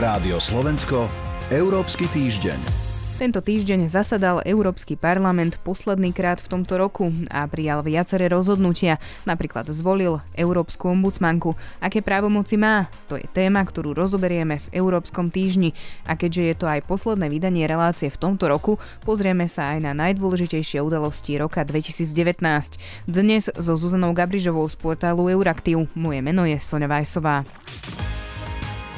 Rádio Slovensko, Európsky týždeň. Tento týždeň zasadal Európsky parlament posledný krát v tomto roku a prijal viaceré rozhodnutia. Napríklad zvolil Európsku ombudsmanku. Aké právomoci má? To je téma, ktorú rozoberieme v Európskom týždni. A keďže je to aj posledné vydanie relácie v tomto roku, pozrieme sa aj na najdôležitejšie udalosti roka 2019. Dnes so Zuzanou Gabrižovou z portálu Euraktiv. Moje meno je Sonja Vajsová.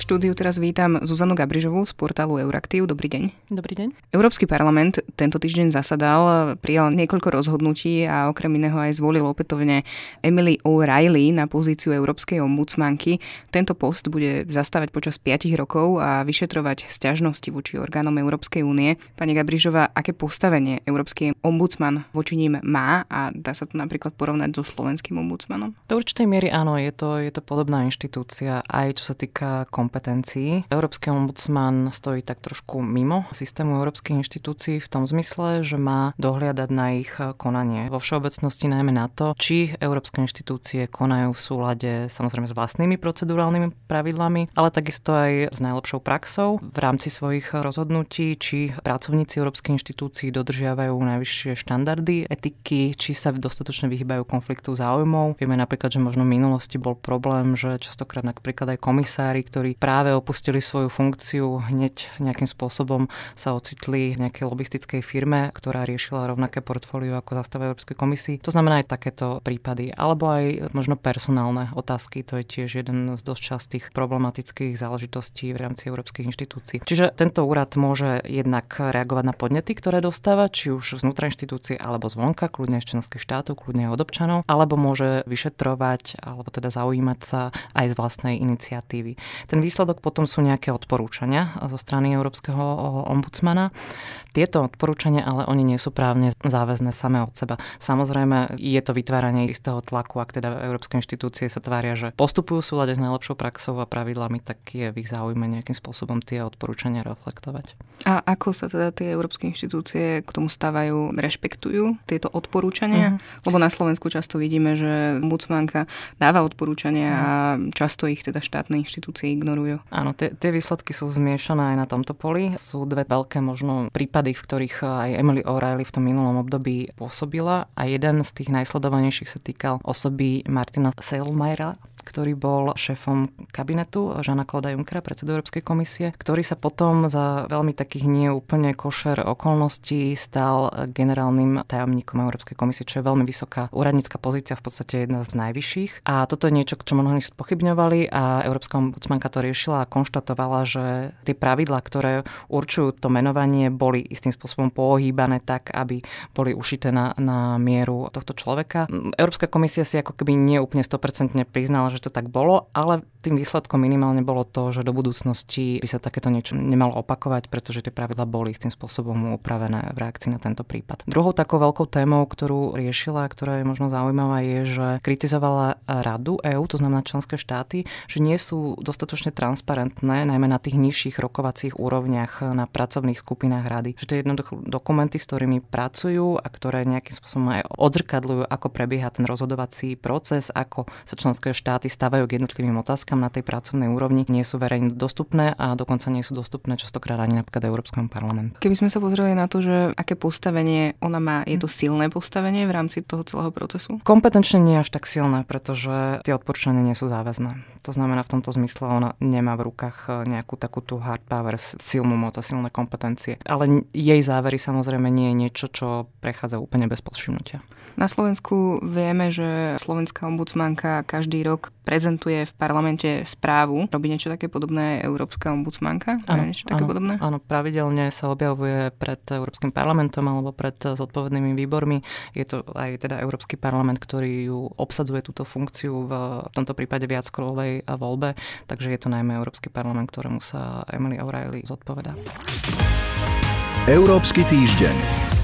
štúdiu teraz vítam Zuzanu Gabrižovú z portálu Euraktiv. Dobrý deň. Dobrý deň. Európsky parlament tento týždeň zasadal, prijal niekoľko rozhodnutí a okrem iného aj zvolil opätovne Emily O'Reilly na pozíciu Európskej ombudsmanky. Tento post bude zastávať počas 5 rokov a vyšetrovať sťažnosti voči orgánom Európskej únie. Pani Gabrižová, aké postavenie Európsky ombudsman voči ním má a dá sa to napríklad porovnať so slovenským ombudsmanom? Do určitej miery áno, je to, je to podobná inštitúcia aj čo sa týka kompetencií kompetencií. Európsky ombudsman stojí tak trošku mimo systému európskych inštitúcií v tom zmysle, že má dohliadať na ich konanie. Vo všeobecnosti najmä na to, či európske inštitúcie konajú v súlade samozrejme s vlastnými procedurálnymi pravidlami, ale takisto aj s najlepšou praxou v rámci svojich rozhodnutí, či pracovníci európskych inštitúcií dodržiavajú najvyššie štandardy etiky, či sa dostatočne vyhýbajú konfliktu záujmov. Vieme napríklad, že možno v minulosti bol problém, že častokrát napríklad aj komisári, ktorí práve opustili svoju funkciu, hneď nejakým spôsobom sa ocitli v nejakej lobistickej firme, ktorá riešila rovnaké portfólio ako zastava Európskej komisii. To znamená aj takéto prípady. Alebo aj možno personálne otázky, to je tiež jeden z dosť častých problematických záležitostí v rámci európskych inštitúcií. Čiže tento úrad môže jednak reagovať na podnety, ktoré dostáva, či už znútra inštitúcie alebo zvonka, kľudne z členských štátov, kľudne od občanov, alebo môže vyšetrovať alebo teda zaujímať sa aj z vlastnej iniciatívy. Ten výsledok potom sú nejaké odporúčania zo strany Európskeho ombudsmana. Tieto odporúčania ale oni nie sú právne záväzné samé od seba. Samozrejme je to vytváranie istého tlaku, ak teda európske inštitúcie sa tvária, že postupujú v súlade s najlepšou praxou a pravidlami, tak je v ich záujme nejakým spôsobom tie odporúčania reflektovať. A ako sa teda tie európske inštitúcie k tomu stávajú, rešpektujú tieto odporúčania? Uh-huh. Lebo na Slovensku často vidíme, že ombudsmanka dáva odporúčania uh-huh. a často ich teda štátne inštitúcie ignorujú fungujú. Áno, tie, tie výsledky sú zmiešané aj na tomto poli. Sú dve veľké možno prípady, v ktorých aj Emily O'Reilly v tom minulom období pôsobila a jeden z tých najsledovanejších sa týkal osoby Martina Selmayra, ktorý bol šéfom kabinetu Žana Kloda Junckera, predsedu Európskej komisie, ktorý sa potom za veľmi takých nie úplne košer okolností stal generálnym tajomníkom Európskej komisie, čo je veľmi vysoká úradnícka pozícia, v podstate jedna z najvyšších. A toto je niečo, čo mnohí spochybňovali a Európska ombudsmanka to riešila a konštatovala, že tie pravidlá, ktoré určujú to menovanie, boli istým spôsobom pohýbané tak, aby boli ušité na, na mieru tohto človeka. Európska komisia si ako keby neúplne 100% priznala, že to tak bolo, ale tým výsledkom minimálne bolo to, že do budúcnosti by sa takéto niečo nemalo opakovať, pretože tie pravidla boli tým spôsobom upravené v reakcii na tento prípad. Druhou takou veľkou témou, ktorú riešila, ktorá je možno zaujímavá, je, že kritizovala radu EÚ, to znamená členské štáty, že nie sú dostatočne transparentné, najmä na tých nižších rokovacích úrovniach na pracovných skupinách rady. Že to je jednoducho dokumenty, s ktorými pracujú a ktoré nejakým spôsobom aj odzrkadľujú, ako prebieha ten rozhodovací proces, ako sa členské štáty štáty stavajú k jednotlivým otázkam na tej pracovnej úrovni, nie sú verejne dostupné a dokonca nie sú dostupné častokrát ani napríklad Európskom parlamentu. Keby sme sa pozreli na to, že aké postavenie ona má, je to silné postavenie v rámci toho celého procesu? Kompetenčne nie až tak silné, pretože tie odporúčania nie sú záväzné. To znamená v tomto zmysle ona nemá v rukách e, nejakú takú tú hard power, silnú moc a silné kompetencie. Ale jej závery samozrejme nie je niečo, čo prechádza úplne bez povšimnutia. Na Slovensku vieme, že slovenská ombudsmanka každý rok prezentuje v parlamente správu. Robí niečo také podobné Európska ombudsmanka? Áno, niečo také áno, podobné? áno, pravidelne sa objavuje pred Európskym parlamentom alebo pred zodpovednými výbormi. Je to aj teda Európsky parlament, ktorý ju obsadzuje túto funkciu v, v tomto prípade viackolovej voľbe, takže je to najmä Európsky parlament, ktorému sa Emily O'Reilly zodpoveda. Európsky týždeň.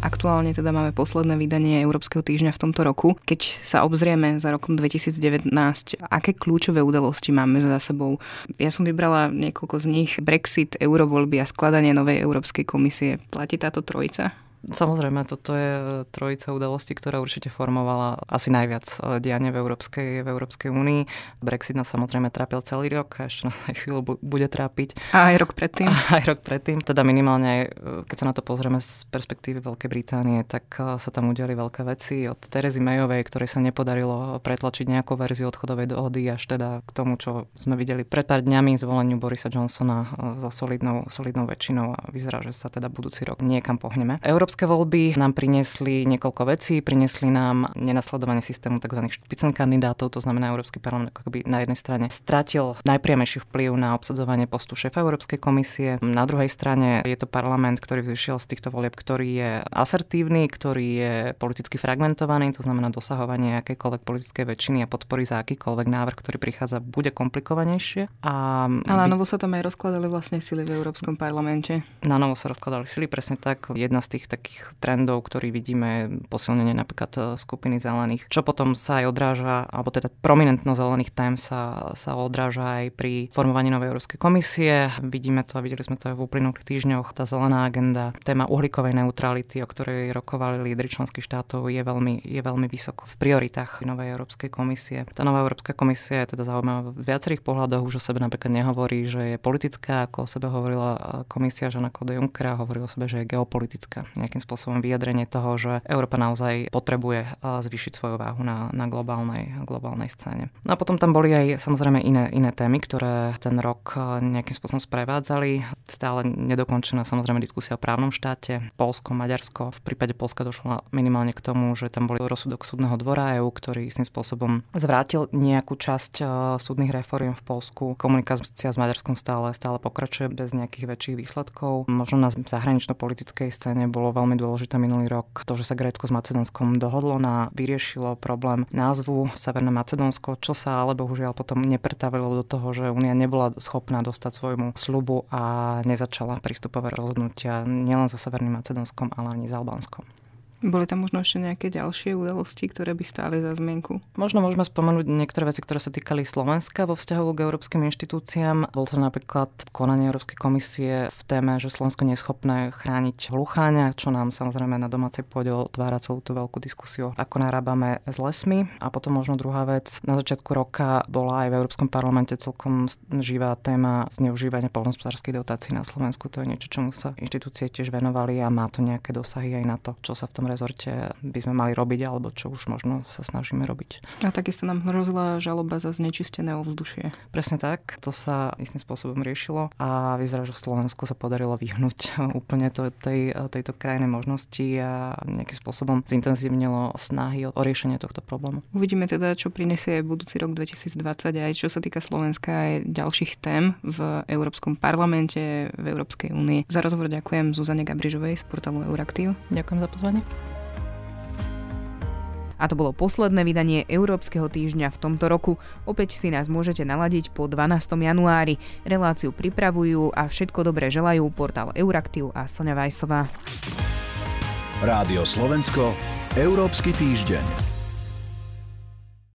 Aktuálne teda máme posledné vydanie Európskeho týždňa v tomto roku. Keď sa obzrieme za rokom 2019, aké kľúčové udalosti máme za sebou? Ja som vybrala niekoľko z nich. Brexit, eurovoľby a skladanie novej Európskej komisie. Platí táto trojica? Samozrejme, toto je e, trojica udalostí, ktorá určite formovala asi najviac e, diania v Európskej, v Európskej únii. Brexit nás samozrejme trápil celý rok a ešte nás aj chvíľu bude trápiť. A aj rok predtým. A aj rok predtým. Teda minimálne aj, e, keď sa na to pozrieme z perspektívy Veľkej Británie, tak sa tam udiali veľké veci. Od Terezy Mayovej, ktorej sa nepodarilo pretlačiť nejakú verziu odchodovej dohody, až teda k tomu, čo sme videli pred pár dňami zvoleniu Borisa Johnsona za solidnou, solidnou väčšinou a vyzerá, že sa teda budúci rok niekam pohneme. Európska Európske voľby nám priniesli niekoľko vecí. Priniesli nám nenasledovanie systému tzv. špicen kandidátov, to znamená Európsky parlament ako keby na jednej strane stratil najpriamejší vplyv na obsadzovanie postu šéfa Európskej komisie. Na druhej strane je to parlament, ktorý vyšiel z týchto volieb, ktorý je asertívny, ktorý je politicky fragmentovaný, to znamená dosahovanie akejkoľvek politickej väčšiny a podpory za akýkoľvek návrh, ktorý prichádza, bude komplikovanejšie. A Ale na novo sa tam aj rozkladali vlastne sily v Európskom parlamente. Na novo sa rozkladali sily, presne tak. Jedna z tých takých trendov, ktorý vidíme, posilnenie napríklad e, skupiny zelených, čo potom sa aj odráža, alebo teda prominentnosť zelených tém sa, sa odráža aj pri formovaní novej Európskej komisie. Vidíme to a videli sme to aj v uplynulých týždňoch. Tá zelená agenda, téma uhlíkovej neutrality, o ktorej rokovali lídry členských štátov, je veľmi, je veľmi vysoko v prioritách novej Európskej komisie. Tá nová Európska komisia je teda zaujímavá v viacerých pohľadoch, už o sebe napríklad nehovorí, že je politická, ako o sebe hovorila komisia Žana Claude Junckera, hovorí o sebe, že je geopolitická nejakým spôsobom vyjadrenie toho, že Európa naozaj potrebuje eh, zvýšiť svoju váhu na, na globálnej, globálnej scéne. No a potom tam boli aj samozrejme iné, iné témy, ktoré ten rok eh, nejakým spôsobom sprevádzali. Stále nedokončená samozrejme diskusia o právnom štáte. Polsko, Maďarsko. V prípade Polska došlo minimálne k tomu, že tam boli rozsudok súdneho dvora EU, ktorý istým spôsobom zvrátil nejakú časť eh, súdnych reforiem v Polsku. Komunikácia s Maďarskom stále, stále pokračuje bez nejakých väčších výsledkov. Možno na zahranično-politickej scéne bolo veľmi dôležité minulý rok to, že sa Grécko s Macedónskom dohodlo na vyriešilo problém názvu Severné Macedónsko, čo sa ale bohužiaľ potom nepretavilo do toho, že Únia nebola schopná dostať svojmu slubu a nezačala prístupové rozhodnutia nielen so Severným Macedónskom, ale ani s Albánskom. Boli tam možno ešte nejaké ďalšie udalosti, ktoré by stáli za zmienku? Možno môžeme spomenúť niektoré veci, ktoré sa týkali Slovenska vo vzťahu k európskym inštitúciám. Bol to napríklad konanie Európskej komisie v téme, že Slovensko nie je schopné chrániť hlucháňa, čo nám samozrejme na domácej pôde otvára celú tú veľkú diskusiu, ako narábame s lesmi. A potom možno druhá vec, na začiatku roka bola aj v Európskom parlamente celkom živá téma zneužívania poľnohospodárskej dotácií na Slovensku. To je niečo, čomu sa inštitúcie tiež venovali a má to nejaké dosahy aj na to, čo sa v tom rezorte by sme mali robiť, alebo čo už možno sa snažíme robiť. A takisto nám hrozila žaloba za znečistené ovzdušie. Presne tak, to sa istým spôsobom riešilo a vyzerá, že v Slovensku sa podarilo vyhnúť úplne to, tej, tejto krajnej možnosti a nejakým spôsobom zintenzívnilo snahy o, o riešenie tohto problému. Uvidíme teda, čo prinesie budúci rok 2020 aj čo sa týka Slovenska aj ďalších tém v Európskom parlamente, v Európskej únii. Za rozhovor ďakujem Zuzane Gabrižovej z portálu Euraktiv. Ďakujem za pozvanie. A to bolo posledné vydanie Európskeho týždňa v tomto roku. Opäť si nás môžete naladiť po 12. januári. Reláciu pripravujú a všetko dobré želajú portál Euraktiv a Sonja Vajsová. Rádio Slovensko, Európsky týždeň.